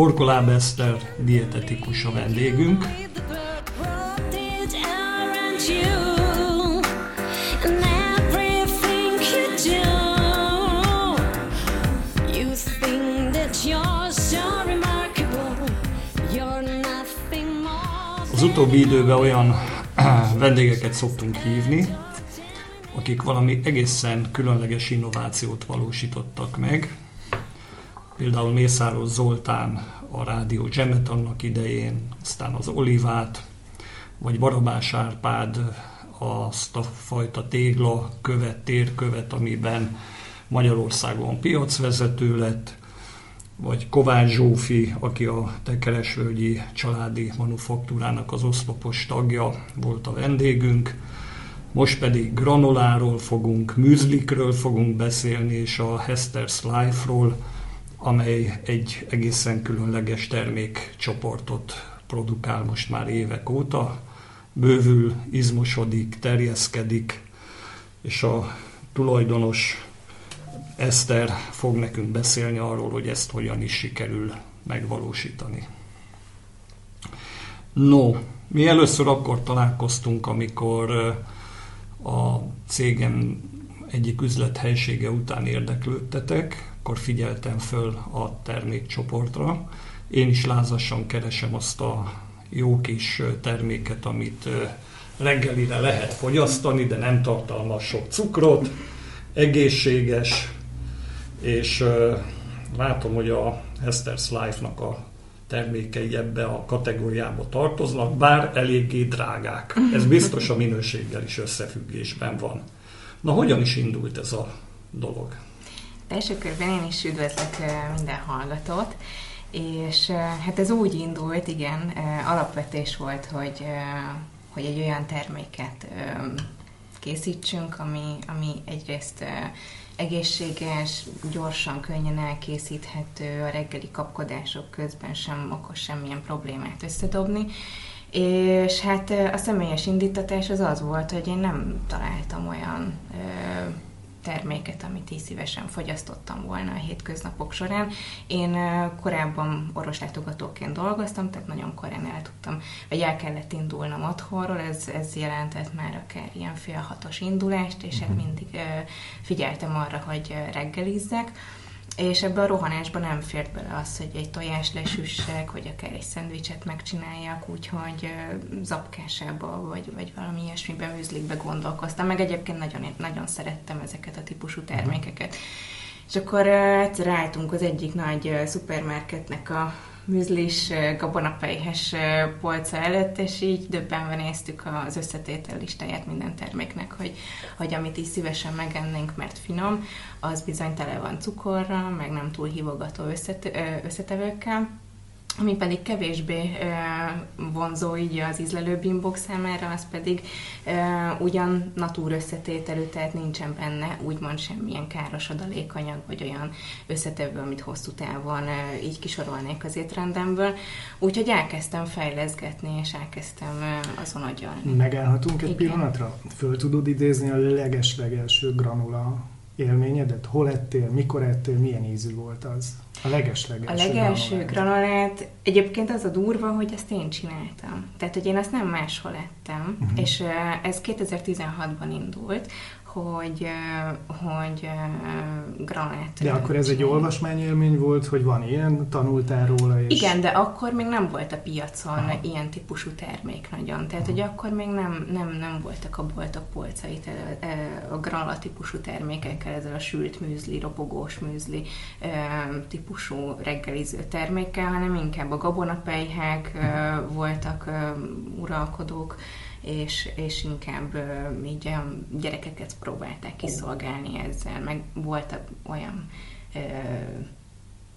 Porkoláb Eszter dietetikus a vendégünk. Az utóbbi időben olyan vendégeket szoktunk hívni, akik valami egészen különleges innovációt valósítottak meg. Például Mészáros Zoltán a Rádió Gemet annak idején, aztán az Olivát, vagy Barabás Árpád azt a fajta tégla követ, térkövet, amiben Magyarországon piacvezető lett, vagy Kovács Zsófi, aki a Tekeresvölgyi Családi Manufaktúrának az oszlopos tagja, volt a vendégünk. Most pedig granoláról fogunk, műzlikről fogunk beszélni, és a Hester's Life-ról, amely egy egészen különleges termékcsoportot produkál most már évek óta. Bővül, izmosodik, terjeszkedik, és a tulajdonos Eszter fog nekünk beszélni arról, hogy ezt hogyan is sikerül megvalósítani. No, mi először akkor találkoztunk, amikor ö, a cégem egyik üzlethelysége után érdeklődtetek, akkor figyeltem föl a termékcsoportra. Én is lázasan keresem azt a jó kis terméket, amit reggelire lehet fogyasztani, de nem tartalmaz sok cukrot, egészséges, és látom, hogy a Hester's Life-nak a termékei ebbe a kategóriába tartoznak, bár eléggé drágák. Ez biztos a minőséggel is összefüggésben van. Na, hogyan is indult ez a dolog? Első körben én is üdvözlök minden hallgatót, és hát ez úgy indult, igen, alapvetés volt, hogy, hogy egy olyan terméket készítsünk, ami, ami egyrészt egészséges, gyorsan, könnyen elkészíthető, a reggeli kapkodások közben sem okoz semmilyen problémát összedobni. És hát a személyes indítatás az az volt, hogy én nem találtam olyan ö, terméket, amit így szívesen fogyasztottam volna a hétköznapok során. Én korábban orvoslátogatóként dolgoztam, tehát nagyon korán el tudtam, vagy el kellett indulnom otthonról, ez, ez jelentett már akár ilyen fél hatos indulást, és hát mindig ö, figyeltem arra, hogy reggelizzek. És ebbe a rohanásban nem fért bele az, hogy egy tojás lesüssek, vagy akár egy szendvicset megcsináljak, úgyhogy zapkásába, vagy, vagy valami ilyesmiben, műzlikbe gondolkoztam. Meg egyébként nagyon, nagyon szerettem ezeket a típusú termékeket. És akkor egyszer álltunk az egyik nagy szupermarketnek a műzlis ö, gabonapejhes ö, polca előtt, és így döbbenve néztük az összetétel listáját minden terméknek, hogy, hogy amit így szívesen megennénk, mert finom, az bizony tele van cukorral, meg nem túl hívogató ö, összetevőkkel, ami pedig kevésbé vonzó így az ízlelő bimbok számára, az pedig ugyan natúr összetételű, tehát nincsen benne úgymond semmilyen káros adalékanyag, vagy olyan összetevő, amit hosszú távon így kisorolnék az étrendemből. Úgyhogy elkezdtem fejleszgetni, és elkezdtem azon agyalni. Megállhatunk egy Igen. pillanatra? Föl tudod idézni a leges-legelső granula élményedet? Hol ettél, mikor ettél, milyen ízű volt az? A A leges-legelső legelső granulát. egyébként az a durva, hogy ezt én csináltam. Tehát, hogy én azt nem máshol ettem, uh-huh. és ez 2016-ban indult, hogy, hogy granulát De akkor ez egy olvasmányélmény volt, hogy van ilyen, tanultál róla, és... Igen, de akkor még nem volt a piacon Aha. Aha. ilyen típusú termék nagyon. Tehát, hogy akkor még nem, nem, nem voltak a boltok polcait e, e, a granola típusú termékekkel, ezzel a sült műzli, ropogós műzli típusú reggeliző termékkel, hanem inkább a gabonapelyhek e, voltak uralkodók, és, és inkább így olyan gyerekeket próbálták kiszolgálni ezzel, meg voltak olyan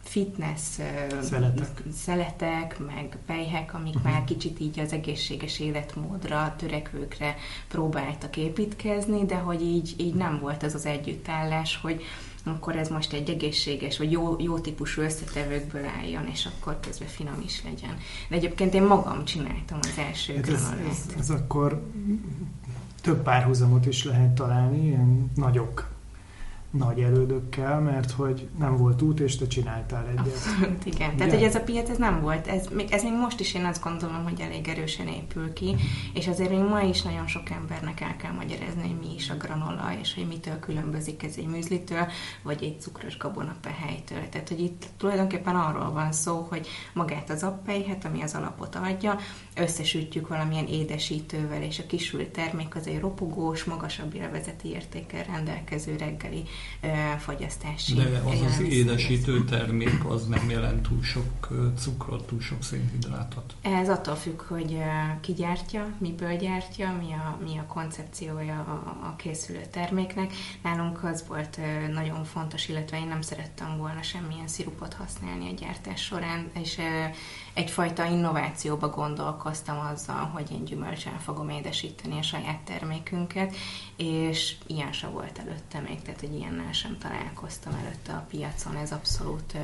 fitness Szeletek. szeletek, meg pejhek, amik uh-huh. már kicsit így az egészséges életmódra, törekvőkre próbáltak építkezni, de hogy így, így nem volt az az együttállás, hogy akkor ez most egy egészséges, vagy jó, jó típusú összetevőkből álljon, és akkor közben finom is legyen. De egyébként én magam csináltam az első Hát ez, ez, ez akkor több párhuzamot is lehet találni, ilyen nagyok, nagy elődökkel, mert hogy nem volt út, és te csináltál egyet. Abszolút, igen. Tehát, Ugye? hogy ez a piac, ez nem volt, ez még, ez még most is én azt gondolom, hogy elég erősen épül ki, és azért még ma is nagyon sok embernek el kell magyarázni, hogy mi is a granola, és hogy mitől különbözik ez egy műzlitől, vagy egy cukros gabonapehelytől. Tehát, hogy itt tulajdonképpen arról van szó, hogy magát az appelyhet, ami az alapot adja, összesütjük valamilyen édesítővel, és a kisült termék az egy ropogós, magasabb élvezeti értékkel rendelkező reggeli fogyasztási De az az édesítő termék az nem jelent túl sok cukrot, túl sok szénhidrátot. Ez attól függ, hogy ki gyártja, miből gyártja, mi a, mi a koncepciója a, a készülő terméknek. Nálunk az volt nagyon fontos, illetve én nem szerettem volna semmilyen szirupot használni a gyártás során, és egyfajta innovációba gondolkoztam azzal, hogy én gyümölcsel fogom édesíteni a saját termékünket, és ilyen se volt előtte még, tehát egy ilyennel sem találkoztam előtte a piacon, ez abszolút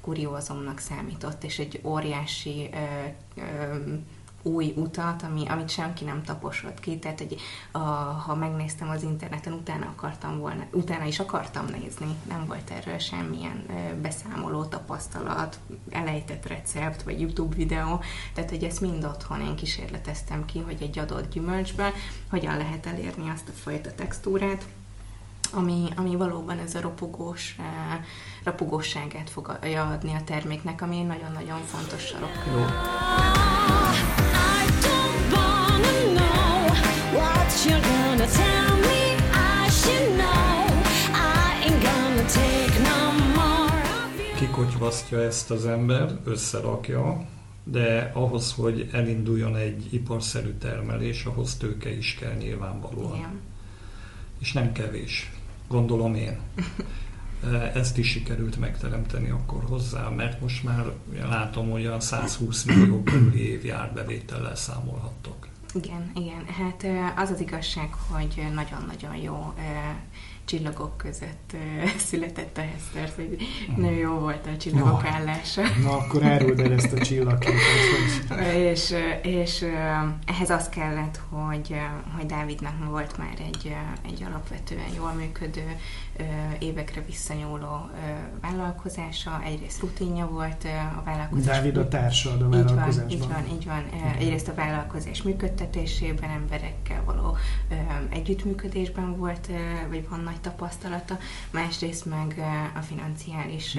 kuriózumnak számított, és egy óriási ö, ö, új utat, ami, amit senki nem taposott ki, tehát egy, a, ha megnéztem az interneten, utána akartam volna, utána is akartam nézni, nem volt erről semmilyen ö, beszámoló, tapasztalat, elejtett recept, vagy YouTube videó, tehát hogy ezt mind otthon én kísérleteztem ki, hogy egy adott gyümölcsben hogyan lehet elérni azt a fajta textúrát, ami, ami valóban ez a ropogós, eh, ropogósságát fogja adni a terméknek, ami nagyon-nagyon fontos sarok. Jó. Kikotyvasztja ezt az ember, összerakja, de ahhoz, hogy elinduljon egy iparszerű termelés, ahhoz tőke is kell nyilvánvalóan. Igen. És nem kevés, gondolom én. Ezt is sikerült megteremteni akkor hozzá, mert most már látom, hogy olyan 120 millió körüli évi árbevétellel számolhattok. Igen, igen. Hát az az igazság, hogy nagyon-nagyon jó csillagok között született a Hester, hogy nagyon jó volt a csillagok No. állása. Na, akkor áruld el ezt a csillagképet, és, és ehhez az kellett, hogy, hogy Dávidnak volt már egy, egy alapvetően jól működő, évekre visszanyúló vállalkozása, egyrészt rutinja volt a vállalkozás. Dávid a társad a Így van, vállalkozásban. így van, így van. Ö, Egyrészt a vállalkozás működtetésében, emberekkel való együttműködésben volt, vagy van nagy tapasztalata, másrészt meg a financiális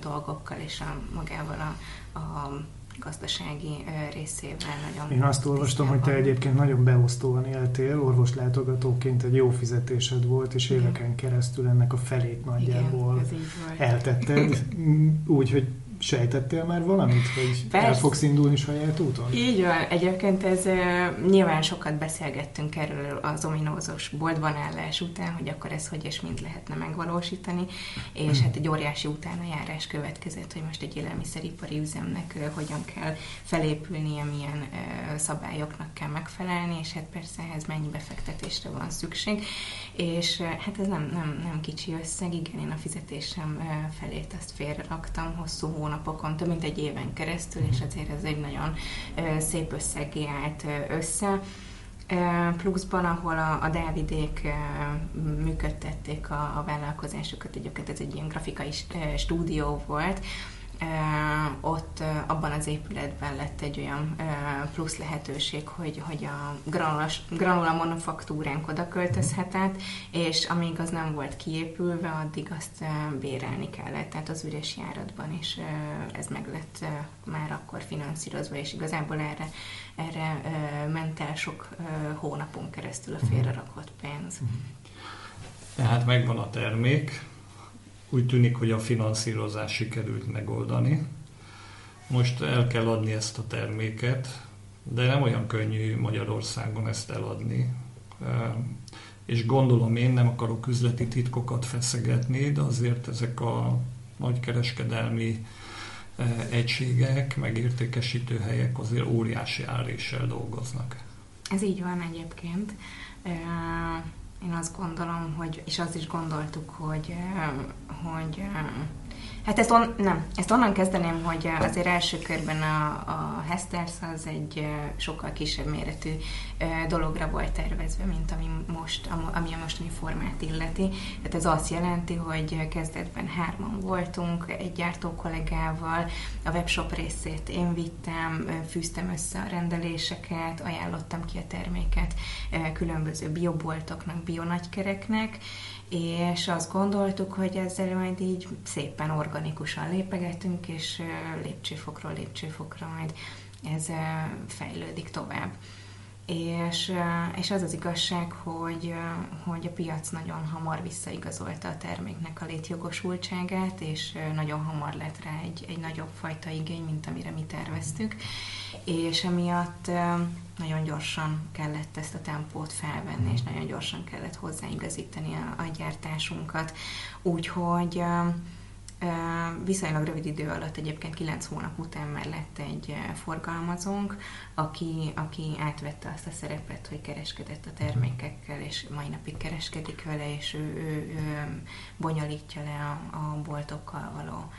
dolgokkal és a magával a, a gazdasági részével nagyon Én azt olvastam, hogy te egyébként nagyon beosztóan éltél, orvoslátogatóként egy jó fizetésed volt, és éveken keresztül ennek a felét nagyjából Igen, eltetted, úgy, hogy sejtettél már valamit, hogy el Persze. fogsz indulni saját úton? Így van, egyébként ez nyilván sokat beszélgettünk erről az ominózós boltban állás után, hogy akkor ez hogy és mind lehetne megvalósítani, és hát egy óriási utánajárás következett, hogy most egy élelmiszeripari üzemnek hogyan kell felépülnie, milyen szabályoknak kell megfelelni, és hát persze ehhez mennyi befektetésre van szükség, és ö, hát ez nem, nem, nem kicsi összeg, igen, én a fizetésem ö, felét azt félre raktam hosszú hónapokon, több mint egy éven keresztül, és azért ez egy nagyon ö, szép összegé állt össze. Pluszban, ahol a, a Dávidék működtették a, a vállalkozásukat, egyébként ez egy ilyen grafikai stúdió volt, ott abban az épületben lett egy olyan plusz lehetőség, hogy, hogy a granula, granula manufaktúránk oda költözhetett, és amíg az nem volt kiépülve, addig azt bérelni kellett, tehát az üres járatban is ez meg lett már akkor finanszírozva, és igazából erre, erre ment el sok hónapon keresztül a félrerakott pénz. Tehát megvan a termék, úgy tűnik, hogy a finanszírozás sikerült megoldani. Most el kell adni ezt a terméket, de nem olyan könnyű Magyarországon ezt eladni. és gondolom én nem akarok üzleti titkokat feszegetni, de azért ezek a nagykereskedelmi egységek, meg értékesítő helyek azért óriási áréssel dolgoznak. Ez így van egyébként. Én azt gondolom, hogy, és azt is gondoltuk, hogy, hogy Hát ezt, on, nem, ezt onnan kezdeném, hogy azért első körben a, a Hesters az egy ö, sokkal kisebb méretű ö, dologra volt tervezve, mint ami, most, am- ami a mostani formát illeti. Tehát ez azt jelenti, hogy kezdetben hárman voltunk, egy gyártó kollégával, a webshop részét én vittem, fűztem össze a rendeléseket, ajánlottam ki a terméket különböző bioboltoknak, bionagykereknek, és azt gondoltuk, hogy ezzel majd így szépen organikusan lépegetünk, és lépcsőfokról lépcsőfokra majd ez fejlődik tovább. És, és az az igazság, hogy, hogy a piac nagyon hamar visszaigazolta a terméknek a létjogosultságát, és nagyon hamar lett rá egy, egy nagyobb fajta igény, mint amire mi terveztük. És emiatt nagyon gyorsan kellett ezt a tempót felvenni, és nagyon gyorsan kellett hozzáigazítani a, a gyártásunkat. Úgyhogy viszonylag rövid idő alatt, egyébként 9 hónap után már lett egy forgalmazónk, aki, aki átvette azt a szerepet, hogy kereskedett a termékekkel, és mai napig kereskedik vele, és ő, ő, ő bonyolítja le a, a boltokkal való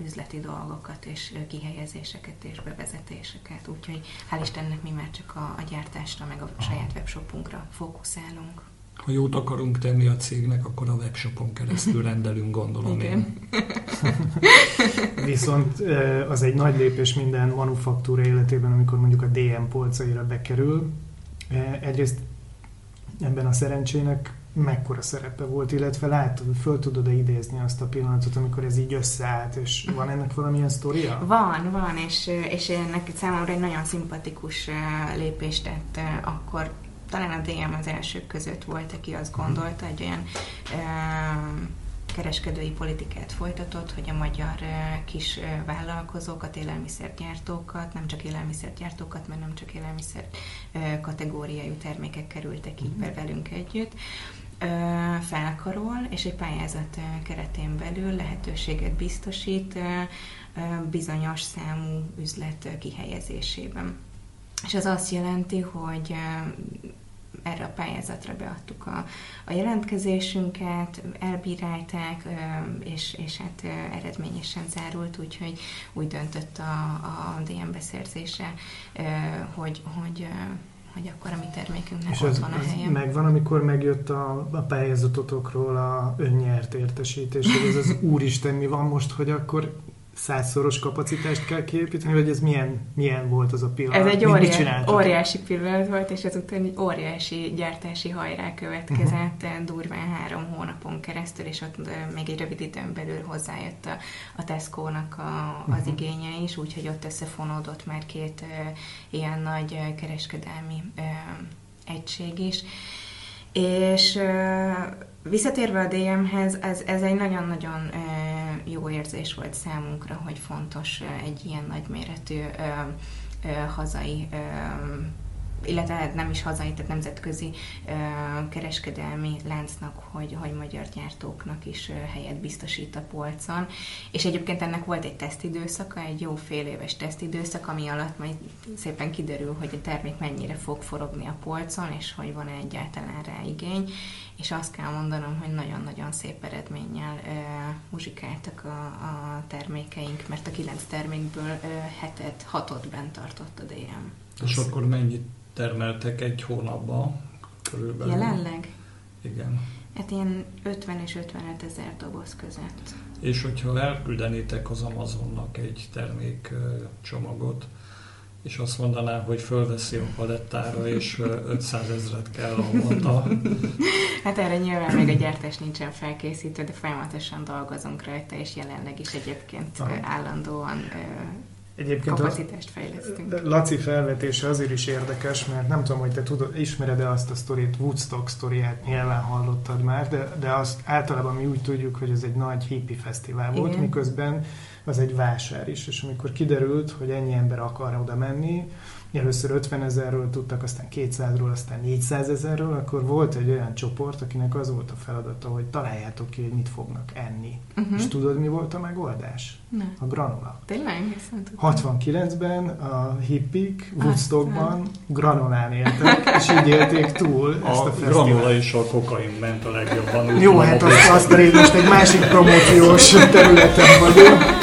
üzleti dolgokat, és kihelyezéseket és bevezetéseket. Úgyhogy hál' Istennek mi már csak a, a gyártásra, meg a saját webshopunkra fókuszálunk. Ha jót akarunk tenni a cégnek, akkor a webshopon keresztül rendelünk, gondolom Igen. én. Viszont az egy nagy lépés minden manufaktúra életében, amikor mondjuk a DM polcaira bekerül. Egyrészt ebben a szerencsének mekkora szerepe volt, illetve látod, föl tudod-e idézni azt a pillanatot, amikor ez így összeállt, és van ennek valamilyen sztoria? Van, van, és, és ennek számomra egy nagyon szimpatikus lépést tett akkor talán a DM az elsők között volt, aki azt gondolta, egy olyan kereskedői politikát folytatott, hogy a magyar kis vállalkozókat, élelmiszergyártókat, nem csak élelmiszergyártókat, mert nem csak élelmiszer kategóriájú termékek kerültek így be velünk együtt, felkarol, és egy pályázat keretén belül lehetőséget biztosít bizonyos számú üzlet kihelyezésében. És ez azt jelenti, hogy erre a pályázatra beadtuk a, a jelentkezésünket, elbírálták, és, és hát eredményesen zárult, úgyhogy úgy döntött a, a DM beszerzése, hogy, hogy, hogy akkor a mi termékünknek És ott ez, van a helye. megvan, amikor megjött a, a pályázatotokról a önnyert értesítés, hogy ez az úristen mi van most, hogy akkor százszoros kapacitást kell kiépíteni, vagy ez milyen, milyen volt az a pillanat? Ez egy óriási, óriási pillanat volt, és ezután egy óriási gyártási hajrá következett uh-huh. durván három hónapon keresztül, és ott még egy rövid időn belül hozzájött a, a Tesco-nak a, az uh-huh. igénye is, úgyhogy ott összefonódott már két ö, ilyen nagy ö, kereskedelmi ö, egység is. És ö, visszatérve a DM-hez, ez, ez egy nagyon-nagyon jó érzés volt számunkra, hogy fontos egy ilyen nagyméretű hazai, illetve nem is hazai, tehát nemzetközi kereskedelmi láncnak, hogy, hogy magyar gyártóknak is helyet biztosít a polcon. És egyébként ennek volt egy tesztidőszaka, egy jó fél éves tesztidőszak, ami alatt majd szépen kiderül, hogy a termék mennyire fog forogni a polcon, és hogy van-e egyáltalán rá igény. És azt kell mondanom, hogy nagyon-nagyon szép eredménnyel muzsikáltak a, a termékeink, mert a kilenc termékből hetet, hatot bent tartott a DM. És akkor mennyit termeltek egy hónapban körülbelül? Jelenleg? Igen. Hát ilyen 50 és 55 ezer doboz között. És hogyha elküldenétek az Amazonnak egy termék csomagot, és azt mondaná, hogy fölveszi a palettára, és ö, 500 ezret kell havonta, Hát erre nyilván még a gyártás nincsen felkészítve, de folyamatosan dolgozunk rajta, és jelenleg is egyébként ö, állandóan Egyébként kapacitást fejlesztünk. Laci felvetése azért is érdekes, mert nem tudom, hogy te tudod, ismered-e azt a sztorit, Woodstock sztoriát, nyilván hallottad már, de, de azt általában mi úgy tudjuk, hogy ez egy nagy hippi fesztivál volt, Igen. miközben az egy vásár is, és amikor kiderült, hogy ennyi ember akar oda menni, először 50 ezerről tudtak, aztán 200-ról, aztán 400 ezerről, akkor volt egy olyan csoport, akinek az volt a feladata, hogy találjátok ki, hogy mit fognak enni. Uh-huh. És tudod, mi volt a megoldás? Na, A granula. tényleg? Ezt nem tudtam. 69-ben a hippik Woodstockban granolán éltek, és így élték túl ezt a, A fesztivált. granula és a kokain ment a legjobban. Jó, hát a azt, azt most egy másik promóciós területen vagyunk.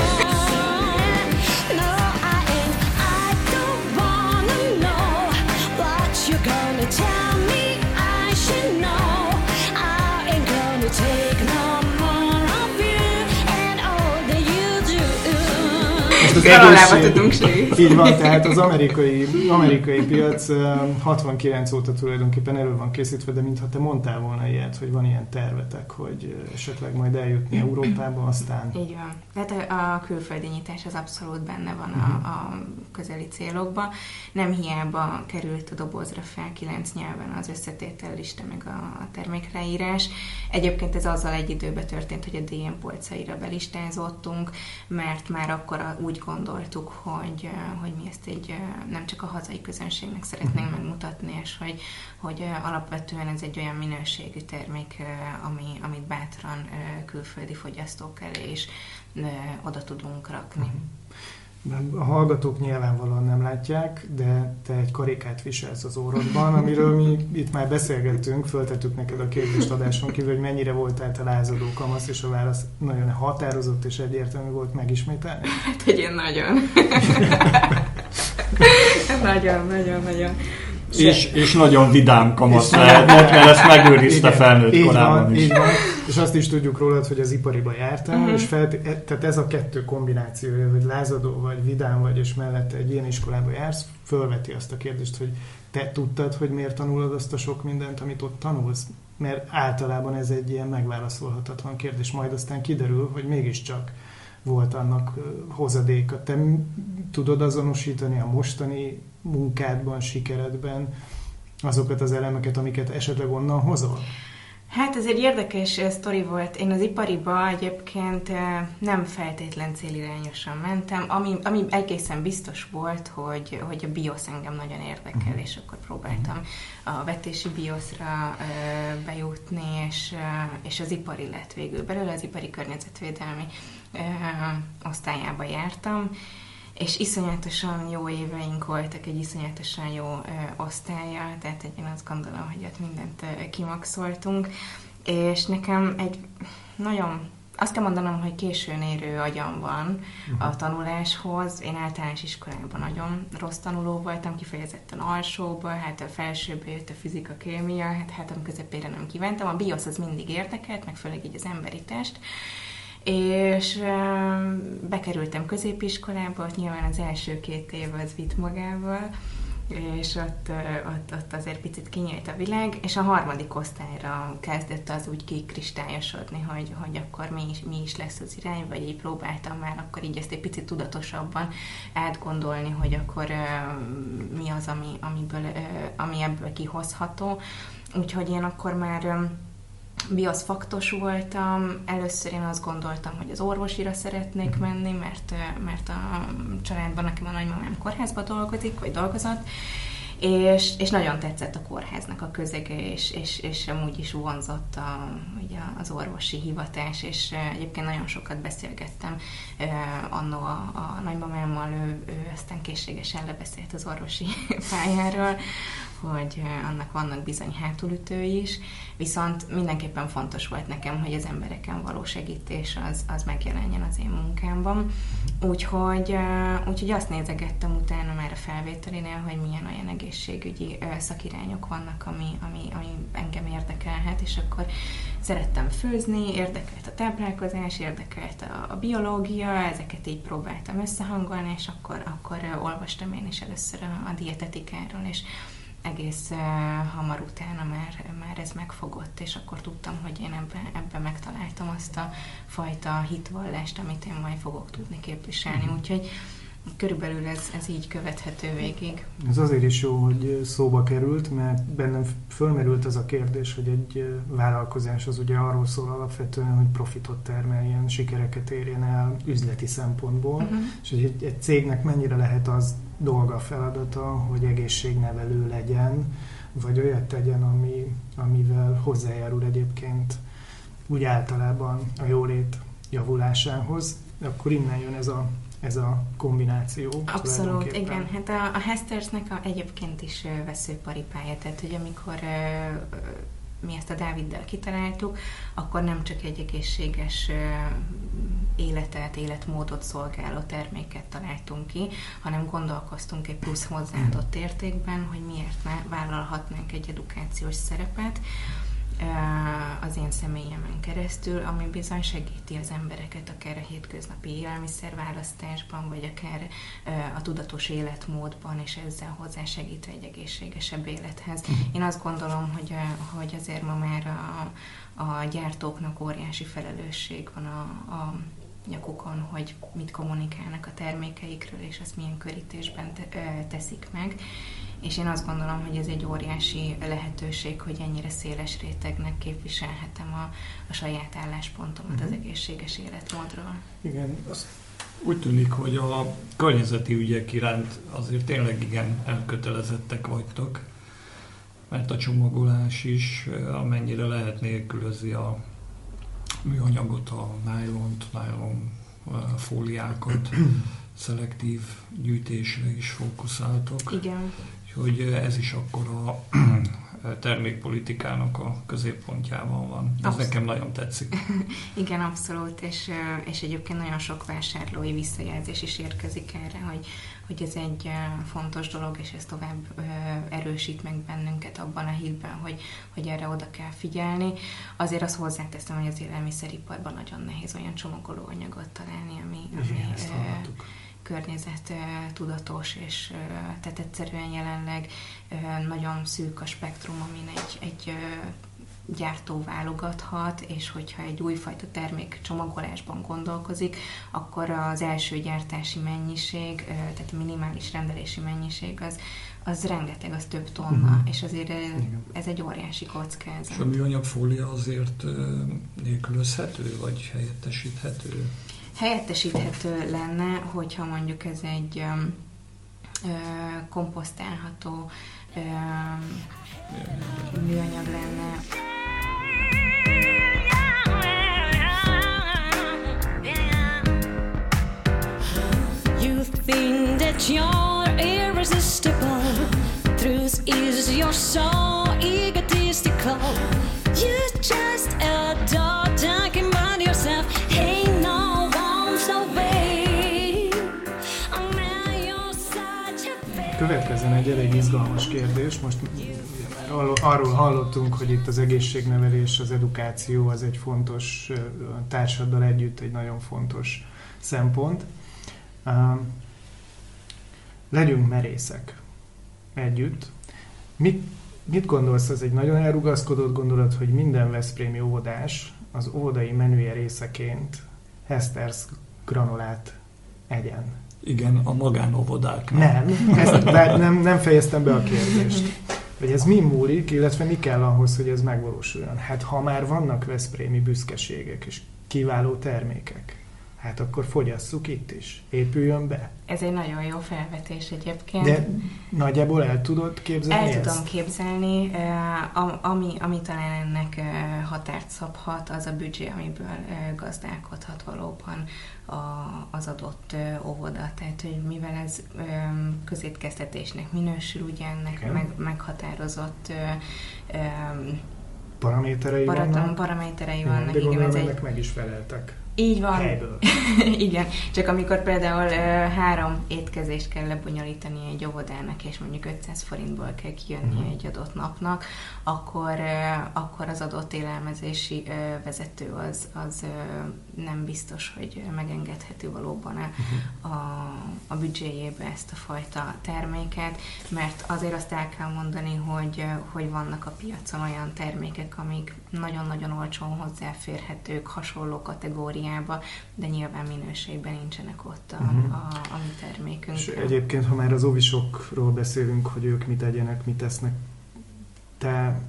Egészség- tudunk segíteni. Így van, tehát az amerikai, amerikai piac ö, 69 óta tulajdonképpen elő van készítve, de mintha te mondtál volna ilyet, hogy van ilyen tervetek, hogy esetleg majd eljutni Európába, aztán... Így van. Tehát a, a külföldi nyitás az abszolút benne van Mhm. a, a közeli célokba. Nem hiába került a dobozra fel kilenc nyelven az összetétel lista meg a, a termékleírás. Egyébként ez azzal egy időben történt, hogy a DM polcaira belistázottunk, mert már akkor a- úgy gondoltuk, hogy, hogy mi ezt egy nem csak a hazai közönségnek szeretnénk megmutatni, és hogy, hogy alapvetően ez egy olyan minőségű termék, ami, amit bátran külföldi fogyasztók elé is oda tudunk rakni. A hallgatók nyilvánvalóan nem látják, de te egy karikát viselsz az órodban, amiről mi itt már beszélgettünk, föltettük neked a kérdést adáson kívül, hogy mennyire voltál te lázadó kamasz, és a válasz nagyon határozott és egyértelmű volt megismételni. Hát, hogy én nagyon. nagyon, nagyon, nagyon. És, és nagyon vidám kamasz lehetett, mert ezt megőrizte felnőtt így korában van, is. Így van, és azt is tudjuk rólad, hogy az ipariba jártál, Mhm. és felt, e- tehát ez a kettő kombinációja, hogy lázadó vagy, vidám vagy, és mellette egy ilyen iskolába jársz, fölveti azt a kérdést, hogy te tudtad, hogy miért tanulod azt a sok mindent, amit ott tanulsz? Mert általában ez egy ilyen megválaszolhatatlan kérdés, majd aztán kiderül, hogy mégiscsak volt annak hozadéka. Te tudod azonosítani a mostani munkádban, sikeredben azokat az elemeket, amiket esetleg onnan hozol? Hát ez egy érdekes eh, sztori volt. Én az ipariba egyébként eh, nem feltétlen célirányosan mentem, ami, ami egészen biztos volt, hogy, hogy a BIOS engem nagyon érdekel, és akkor próbáltam a vetési BIOS-ra eh, bejutni, és, és az ipari lett végül belőle, az ipari környezetvédelmi osztályába jártam, és iszonyatosan jó éveink voltak, egy iszonyatosan jó ö, osztálya, tehát én azt gondolom, hogy ott mindent ö, kimaxoltunk, és nekem egy nagyon, azt kell mondanom, hogy későn érő agyam van a tanuláshoz. Én általános iskolában nagyon rossz tanuló voltam, kifejezetten alsóba, hát a felsőbe jött a fizika, kémia, hát hátam közepére nem kívántam. A BIOS az mindig érdekelt, meg főleg így az emberi test, és bekerültem középiskolába, ott nyilván az első két év az vitt magával, és ott, ott, ott azért picit kinyílt a világ, és a harmadik osztályra kezdett az úgy kikristályosodni, hogy, hogy akkor mi is, mi is lesz az irány, vagy így próbáltam már akkor így ezt egy picit tudatosabban átgondolni, hogy akkor mi az, ami, amiből, ami ebből kihozható. Úgyhogy én akkor már bioszfaktos voltam. Először én azt gondoltam, hogy az orvosira szeretnék menni, mert, mert a családban nekem a nagymamám kórházban dolgozik, vagy dolgozott, és, és nagyon tetszett a kórháznak a közege, és, és, és amúgy is vonzott a, ugye az orvosi hivatás, és egyébként nagyon sokat beszélgettem annó a, a nagymamámmal, ő, ő aztán készségesen lebeszélt az orvosi pályáról, hogy annak vannak bizony hátulütői is, viszont mindenképpen fontos volt nekem, hogy az embereken való segítés az, az megjelenjen az én munkámban. Úgyhogy, úgyhogy azt nézegettem utána már a felvételinél, hogy milyen olyan egészségügyi szakirányok vannak, ami, ami, ami engem érdekelhet, és akkor szerettem főzni, érdekelt a táplálkozás, érdekelt a, a biológia, ezeket így próbáltam összehangolni, és akkor, akkor olvastam én is először a, a dietetikáról, és egész uh, hamar utána már, már ez megfogott, és akkor tudtam, hogy én ebben ebbe megtaláltam azt a fajta hitvallást, amit én majd fogok tudni képviselni. Úgyhogy körülbelül ez, ez így követhető végig. Ez azért is jó, hogy szóba került, mert bennem fölmerült az a kérdés, hogy egy ö, vállalkozás az ugye arról szól alapvetően, hogy profitot termeljen, sikereket érjen el üzleti szempontból, Uh-huh. és hogy egy, egy cégnek mennyire lehet az dolga, feladata, hogy egészségnevelő legyen, vagy olyat tegyen, ami, amivel hozzájárul egyébként úgy általában a jólét javulásához, akkor innen jön ez a, ez a kombináció. Abszolút, igen. Hát a, a Hestersnek a, egyébként is veszőparipája, tehát hogy amikor ö, mi ezt a Dáviddal kitaláltuk, akkor nem csak egy egészséges életet, életmódot szolgáló terméket találtunk ki, hanem gondolkoztunk egy plusz hozzáadott értékben, hogy miért ne vállalhatnánk egy edukációs szerepet, az én személyemen keresztül, ami bizony segíti az embereket akár a hétköznapi élelmiszerválasztásban, vagy akár a tudatos életmódban, és ezzel hozzásegítve egy egészségesebb élethez. Én azt gondolom, hogy, hogy azért ma már a, a gyártóknak óriási felelősség van a, a nyakukon, hogy mit kommunikálnak a termékeikről, és azt milyen körítésben te, teszik meg. És én azt gondolom, hogy ez egy óriási lehetőség, hogy ennyire széles rétegnek képviselhetem a, a saját álláspontomat az egészséges életmódról. Igen, azt úgy tűnik, hogy a környezeti ügyek iránt azért tényleg igen elkötelezettek vagytok, mert a csomagolás is amennyire lehet nélkülözi a műanyagot, a nájlont, nájlon fóliákat, szelektív gyűjtésre is fókuszáltok. Igen, Úgyhogy ez is akkor a termékpolitikának a középpontjában van. Ez Absz- nekem nagyon tetszik. igen, abszolút, és, és egyébként nagyon sok vásárlói visszajelzés is érkezik erre, hogy, hogy ez egy fontos dolog, és ez tovább erősít meg bennünket abban a hitben, hogy, hogy erre oda kell figyelni. Azért azt hozzáteszem, hogy az élelmiszeriparban nagyon nehéz olyan csomagolóanyagot találni, ami, ami Igen, ezt hallottuk. Környezet tudatos, és tehát egyszerűen jelenleg nagyon szűk a spektrum, amin egy, egy gyártó válogathat, és hogyha egy újfajta termék csomagolásban gondolkozik, akkor az első gyártási mennyiség, tehát a minimális rendelési mennyiség az, az rengeteg, az több tonna, Mhm. és azért Igen. ez egy óriási És kockázat. a műanyag fólia azért nélkülözhető, vagy helyettesíthető? Helyettesíthető lenne, hogyha mondjuk ez egy ö, komposztálható ö, műanyag lenne. You think that you're irresistible. Truth is, you're so egotistical. Következzen egy elég izgalmas kérdés. Most arról- hallottunk, hogy itt az egészségnevelés, az edukáció az egy fontos, társaddal együtt egy nagyon fontos szempont. Legyünk merészek együtt. Mit, mit gondolsz, ez egy nagyon elrugaszkodott gondolat, hogy minden Veszprémi óvodás az óvodai menüje részeként Hester's granulát egyen? Igen, a magánovodáknak. Nem, ezt, de nem, nem fejeztem be a kérdést. Hogy ez mi múlik, illetve mi kell ahhoz, hogy ez megvalósuljon? Hát ha már vannak veszprémi büszkeségek és kiváló termékek, hát akkor fogyasszuk itt is. Épüljön be. Ez egy nagyon jó felvetés egyébként. De nagyjából el tudod képzelni El ezt? tudom képzelni, ami, ami talán ennek határt szabhat, az a büdzsé, amiből gazdálkodhat valóban az adott óvoda. Tehát, hogy mivel ez közétkeztetésnek minősül, ugye ennek Igen. meg, meghatározott Paraméterei paraton, vannak? paraméterei Igen, vannak. de Igen, ez egy, meg is feleltek. Így van, Helyből. Igen, csak amikor például ö, három étkezést kell lebonyolítani egy óvodának, és mondjuk 500 forintból kell kijönnie Mhm. egy adott napnak, akkor, ö, akkor az adott élelmezési ö, vezető az, az ö, nem biztos, hogy megengedhető valóban a, Mhm. a, a büdzséjébe ezt a fajta terméket, mert azért azt el kell mondani, hogy, hogy vannak a piacon olyan termékek, amik nagyon-nagyon olcsón hozzáférhetők hasonló kategóriába, de nyilván minőségben nincsenek ott a, Mhm. a, a mi termékünk. És egyébként, ha már az óvisokról beszélünk, hogy ők mit egyenek, mit tesznek, te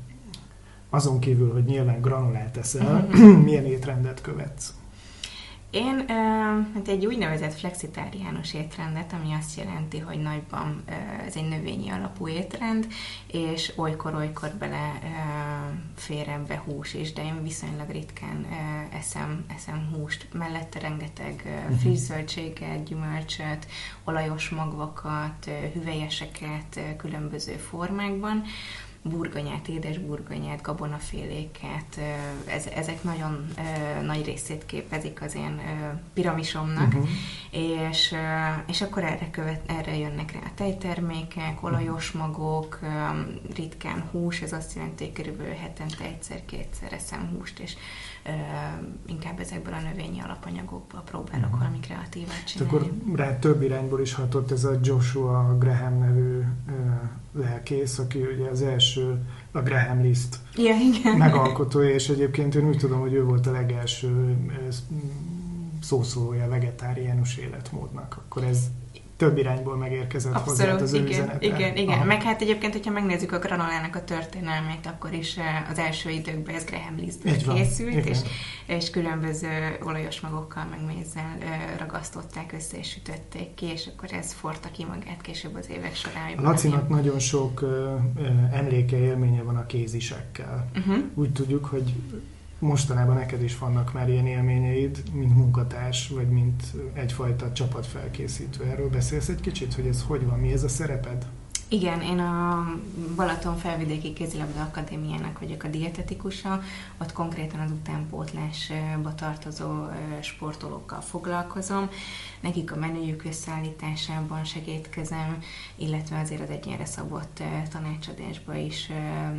azon kívül, hogy nyilván granulát eszel, Mhm. milyen étrendet követsz? Én hát egy úgynevezett flexitáriánus étrendet, ami azt jelenti, hogy nagyban ez egy növényi alapú étrend, és olykor-olykor bele fér ebbe hús is, de én viszonylag ritkán eszem, eszem húst. Mellette rengeteg ö, friss zöldséget, gyümölcsöt, olajos magvakat, hüvelyeseket különböző formákban burgonyát, édes burgonyát, gabonaféléket, ez, ezek nagyon nagy részét képezik az én piramisomnak, Mhm. és, és akkor erre, követ, erre jönnek rá a tejtermékek, olajos magok, ritkán hús, ez azt jelenti, hogy körülbelül hetente egyszer-kétszer eszem húst, és inkább ezekből a növényi alapanyagokból próbálok Mhm. valami kreatívát csinálni. akkor rá több irányból is hatott ez a Joshua Graham nevű lelkész, aki ugye az első a Graham List Ja, igen. megalkotója, és egyébként én úgy tudom, hogy ő volt a legelső szószólója vegetáriánus életmódnak. Akkor ez több irányból megérkezett hozzá Abszolút, az ő igen, üzenete. igen, igen. Aha. Meg hát egyébként, hogyha megnézzük a granolának a történelmét, akkor is eh, az első időkben ez Graham van, készült, igen. és, és különböző olajos magokkal, meg mézzel eh, ragasztották össze, és sütötték ki, és akkor ez forta ki magát később az évek során. A Lacinak nagyon sok ö, ö, emléke, élménye van a kézisekkel. Uh-huh. Úgy tudjuk, hogy mostanában neked is vannak már ilyen élményeid, mint munkatárs, vagy mint egyfajta csapatfelkészítő. Erről beszélsz egy kicsit, hogy ez hogy van, mi ez a szereped? Igen, én a Balaton Felvidéki Kézilabda Akadémiának vagyok a dietetikusa, ott konkrétan az utánpótlásba tartozó sportolókkal foglalkozom. Nekik a menüjük összeállításában segítkezem, illetve azért az egyénre szabott tanácsadásba is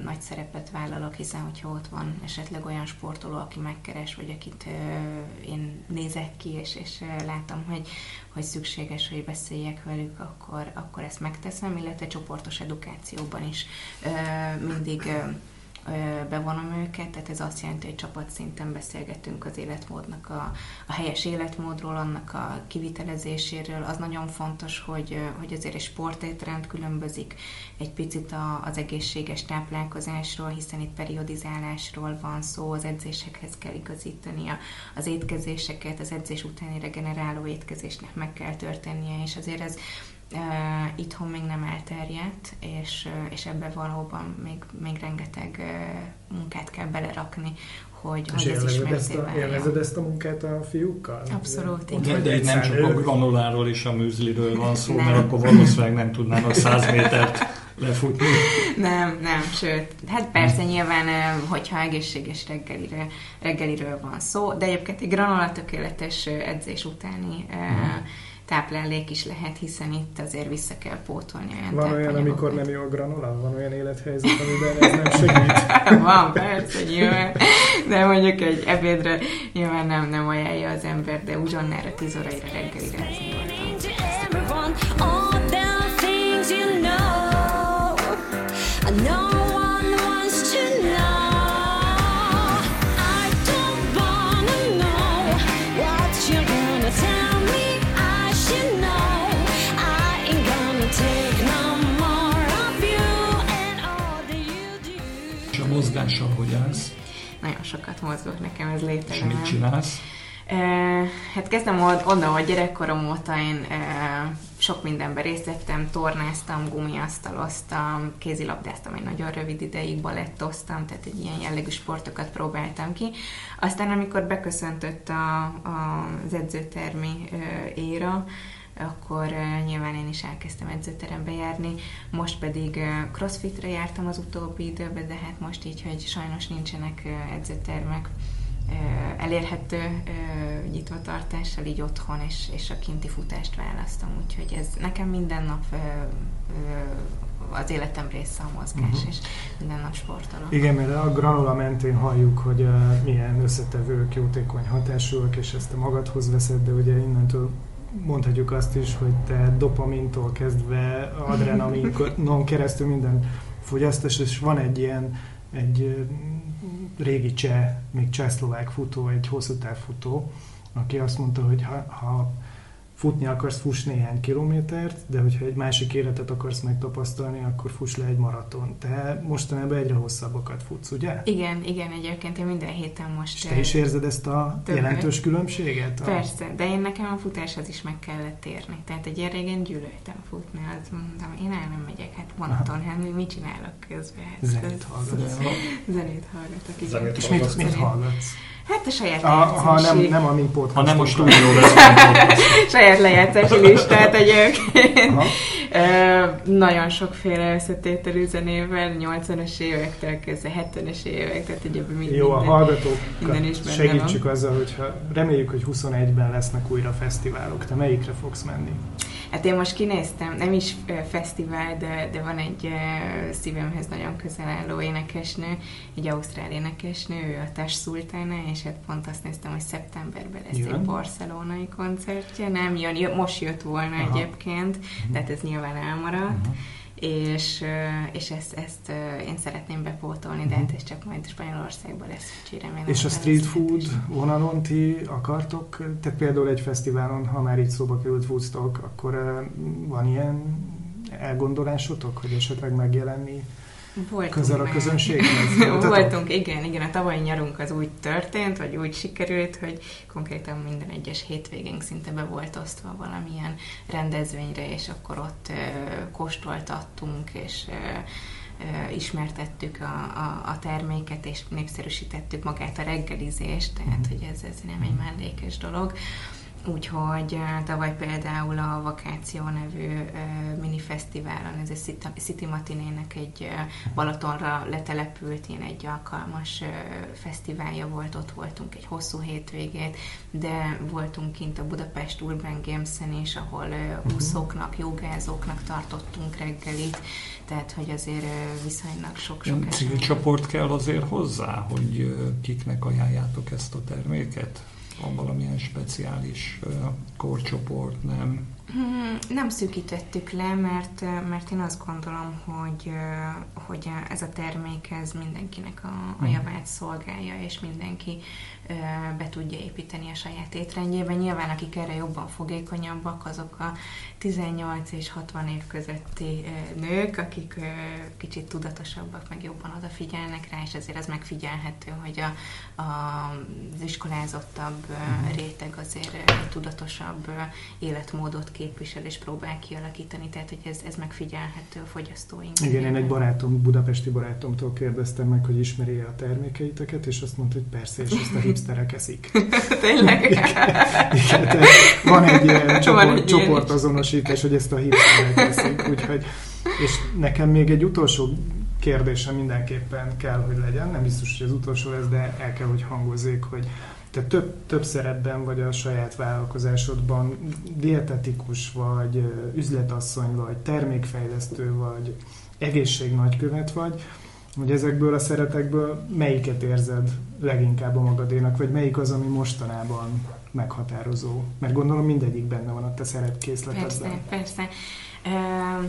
nagy szerepet vállalok, hiszen hogyha ott van esetleg olyan sportoló, aki megkeres, vagy akit én nézek ki, és, és látom, hogy hogy szükséges, hogy beszéljek velük, akkor, akkor ezt megteszem, illetve csoportos edukációban is mindig bevonom őket, tehát ez azt jelenti, hogy csapatszinten beszélgetünk az életmódnak, a, a helyes életmódról, annak a kivitelezéséről. Az nagyon fontos, hogy, hogy azért egy sportétrend különbözik egy picit a, az egészséges táplálkozásról, hiszen itt periodizálásról van szó, az edzésekhez kell igazítani a, az étkezéseket, az edzés utáni regeneráló étkezésnek meg kell történnie, és azért ez itthon még nem elterjedt, és, uh, és ebbe valóban még, még rengeteg uh, munkát kell belerakni, hogy, És hogy ez élvezed ezt, a, élvezed ezt a munkát a fiúkkal? Abszolút, igen. De, de itt nem csak a granuláról és a műzliről van szó, Nem. mert akkor valószínűleg nem tudnának 100 métert lefutni. Nem, nem, sőt, hát persze nyilván, hogyha egészséges reggelire, reggeliről van szó, de egyébként egy granola tökéletes edzés utáni ö, táplálék is lehet, hiszen itt azért vissza kell pótolni olyan Van olyan, amikor nem jó a granola? Van olyan élethelyzet, amiben ez nem segít? Van, persze, nyilván. De mondjuk egy ebédre nyilván nem, nem ajánlja az ember, de ugyanára 10 óraira reggelire ez nyugodtan. you know. Mozgással hogy állsz? Nagyon sokat mozgok, nekem ez És létezem. mit csinálsz? Hát kezdem onnan, hogy gyerekkorom óta én sok mindenben részt vettem, tornáztam, gumiasztaloztam, kézilabdáztam egy nagyon rövid ideig, balettoztam, tehát egy ilyen jellegű sportokat próbáltam ki. Aztán amikor beköszöntött a, a, az edzőtermi éra, akkor uh, nyilván én is elkezdtem edzőterembe járni, most pedig uh, crossfitre jártam az utóbbi időben, de hát most így, hogy sajnos nincsenek uh, edzőtermek, elérhető uh, nyitvatartással így otthon, és, és a kinti futást választom, úgyhogy ez nekem minden nap az életem része a mozgás, uh-huh. és minden nap sportolok. Igen, mert a granula mentén halljuk, hogy uh, milyen összetevők jótékony hatásúak, és ezt te magadhoz veszed, de ugye innentől mondhatjuk azt is, hogy te dopamintól kezdve adrenalinon keresztül minden fogyasztás, és van egy ilyen egy régi cseh, még csehszlovák futó, egy hosszú távfutó, aki azt mondta, hogy ha, ha futni akarsz, fuss néhány kilométert, de hogyha egy másik életet akarsz megtapasztalni, akkor fuss le egy maraton. Te mostanában egyre hosszabbakat futsz, ugye? Igen, igen, egyébként én minden héten most... És te is érzed ezt a Többet. jelentős különbséget? A- Persze, de én nekem a futáshoz is meg kellett térni. Tehát egy régen gyűlöltem futni, az mondtam, én el nem megyek, hát vonaton, hát mi- mit csinálok közben? Hát, Zenét hallgatsz. Zenét hallgatok, igen. Zenét És mit, mit hallgatsz? Hát a saját A, ha nem, nem a mi podcast. Ha nem a stúdióban lesz, saját lejátszási listát egyébként. Ö, nagyon sokféle összetételű zenével, 80-as évektől kezdve 70-es évek, tehát egyébként mind, Jó, a minden. hallgatókat minden segítsük azzal, hogyha reméljük, hogy 21-ben lesznek újra fesztiválok. Te melyikre fogsz menni? Hát én most kinéztem, nem is fesztivál, de, de van egy szívemhez nagyon közel álló énekesnő, egy ausztrál énekesnő, ő a Tash Sultana, és hát pont azt néztem, hogy szeptemberben lesz Jön? egy barcelonai koncertje, nem jön, jö, most jött volna Aha. egyébként, tehát ez nyilván elmaradt. Mhm. És, és ezt, ezt én szeretném bepótolni, de hát ez csak majd Spanyolországban lesz, úgyhogy remélem. És a street food vonalon ti akartok? Tehát például egy fesztiválon, ha már így szóba került Woodstock, akkor van ilyen elgondolásotok, hogy esetleg megjelenni Voltunk közel a közönséghez? Voltunk, igen, igen, a tavalyi nyarunk az úgy történt, vagy úgy sikerült, hogy konkrétan minden egyes hétvégénk szinte be volt osztva valamilyen rendezvényre, és akkor ott ö, kóstoltattunk, és ö, ö, ismertettük a, a, a terméket, és népszerűsítettük magát a reggelizést, tehát hogy ez, ez nem egy mellékes dolog. Úgyhogy eh, tavaly például a Vakáció nevű uh, mini fesztiválon, ez a City- Matinének egy uh, Balatonra letelepült, ilyen egy alkalmas fesztiválja volt, ott voltunk egy hosszú hétvégét, de voltunk kint a Budapest Urban Games-en is, ahol uh, úszóknak, jogázóknak tartottunk reggelit, tehát hogy azért viszonylag sok-sok Ilyen esemény. civil csoport kell azért hozzá, hogy kiknek ajánljátok ezt a terméket? Van valamilyen speciális korcsoport, nem? Hmm, Nem szűkítettük le, mert, mert én azt gondolom, hogy, hogy ez a termék ez mindenkinek a, a Mhm. javát szolgálja, és mindenki ö, be tudja építeni a saját étrendjében. Nyilván akik erre jobban fogékonyabbak, azok a 18 és 60 év közötti nők, akik kicsit tudatosabbak, meg jobban odafigyelnek rá, és ezért az megfigyelhető, hogy a, a, az iskolázottabb ö, réteg azért egy tudatosabb életmódot képvisel és próbál kialakítani, tehát hogy ez, ez megfigyelhető a fogyasztóink. Igen, én egy barátom, budapesti barátomtól kérdeztem meg, hogy ismeri a termékeiteket, és azt mondta, hogy persze, és ezt a hipsterek eszik. Tényleg? Igen, tehát van egy ilyen csoport, csoportazonosítás, hogy ezt a hipsterek eszik, úgyhogy, és nekem még egy utolsó kérdésem mindenképpen kell, hogy legyen, nem biztos, hogy az utolsó lesz, de el kell, hogy hangozzék, hogy te több, több szerepben vagy a saját vállalkozásodban, dietetikus vagy, üzletasszony vagy, termékfejlesztő vagy, egészségnagykövet vagy, hogy ezekből a szeretekből melyiket érzed leginkább a magadénak, vagy melyik az, ami mostanában meghatározó? Mert gondolom mindegyik benne van a te szerepkészletedben. Persze, persze. Ö,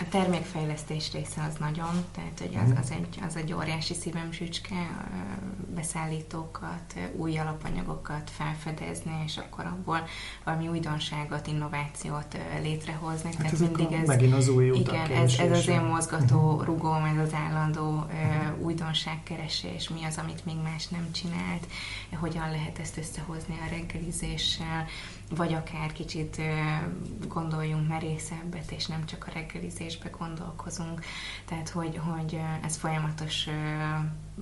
A termékfejlesztés része az nagyon, tehát hogy az, az, egy, az egy óriási szívem csücske, ö, beszállítókat, új alapanyagokat felfedezni, és akkor abból valami újdonságot, innovációt létrehozni. Hát ezek a, megint az új utak Igen, ez, ez az én mozgató Mhm. rugóm, ez az állandó ö, újdonságkeresés, mi az, amit még más nem csinált, hogyan lehet ezt összehozni a reggelizéssel, vagy akár kicsit gondoljunk merészebbet, és nem csak a reggelizésbe gondolkozunk. Tehát, hogy, hogy ez folyamatos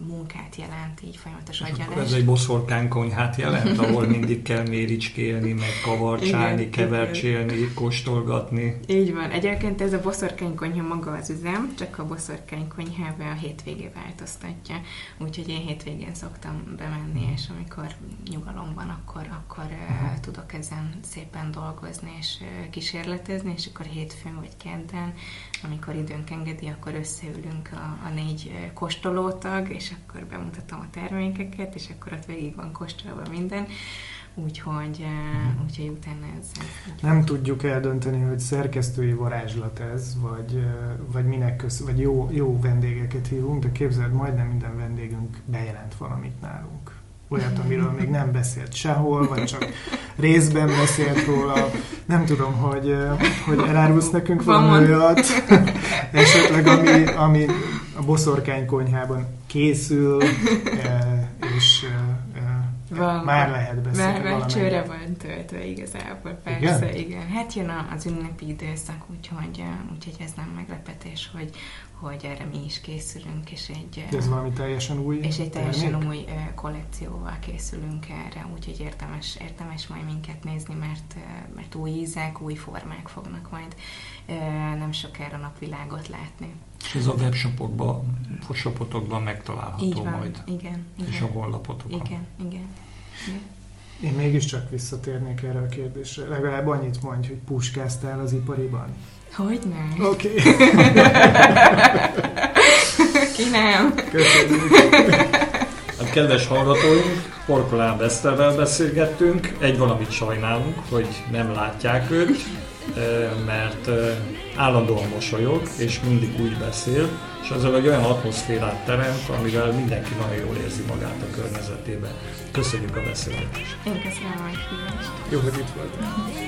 munkát jelent, így folyamatos És agyalás. ez egy boszorkány konyhát jelent, ahol mindig kell méricskélni, meg kavarcsálni, Igen, kevercsélni, kóstolgatni. Így van. Egyébként ez a boszorkánykonyha maga az üzem, csak a boszorkánykonyhában a hétvégé változtatja. Úgyhogy én hétvégén szoktam bemenni, és amikor nyugalom van, akkor, akkor uh, tudok ezen szépen dolgozni és uh, kísérletezni, és akkor hétfőn vagy kedden, amikor időnk engedi, akkor összeülünk a, a négy kóstolótag, és akkor bemutatom a termékeket, és akkor ott végig van kóstolva minden. Úgyhogy, uh, úgyhogy utána ez... ez Nem tudjuk eldönteni, hogy szerkesztői varázslat ez, vagy, vagy minek köz, vagy jó, jó vendégeket hívunk, de képzeld, majdnem minden vendégünk bejelent valamit nálunk. olyat, amiről még nem beszélt sehol, vagy csak részben beszélt róla. Nem tudom, hogy, hogy elárulsz nekünk valami olyat, esetleg ami, ami a boszorkány konyhában készül, e, és e, e, Van. már lehet beszélni Már, már csőre van töltve igazából, persze, igen. Igen? Hát jön az ünnepi időszak, úgyhogy, eh, úgyhogy ez nem meglepetés, hogy, hogy erre mi is készülünk, és egy, eh, ez valami teljesen új és egy teljesen termék? új eh, kollekcióval készülünk erre, úgyhogy érdemes, érdemes majd minket nézni, mert, eh, mert új ízek, új formák fognak majd eh, nem sokára napvilágot látni. És ez a webshopokban, shopotokban megtalálható Így van, majd. igen. igen. És a honlapotokon. Igen, igen. igen. Én mégiscsak visszatérnék erre a kérdésre. Legalább annyit mondj, hogy puskáztál az ipariban. Hogy nem? Oké, Ki nem? köszönjük. Hát, kedves hallgatóink, Porkolán Veszterrel beszélgettünk. Egy valamit sajnálunk, hogy nem látják őt, mert állandóan mosolyog, és mindig úgy beszél, és azzal egy olyan atmoszférát teremt, amivel mindenki nagyon jól érzi magát a környezetében. Köszönjük a beszélgetést! Én köszönöm a meghívást. Jó, hogy itt voltál.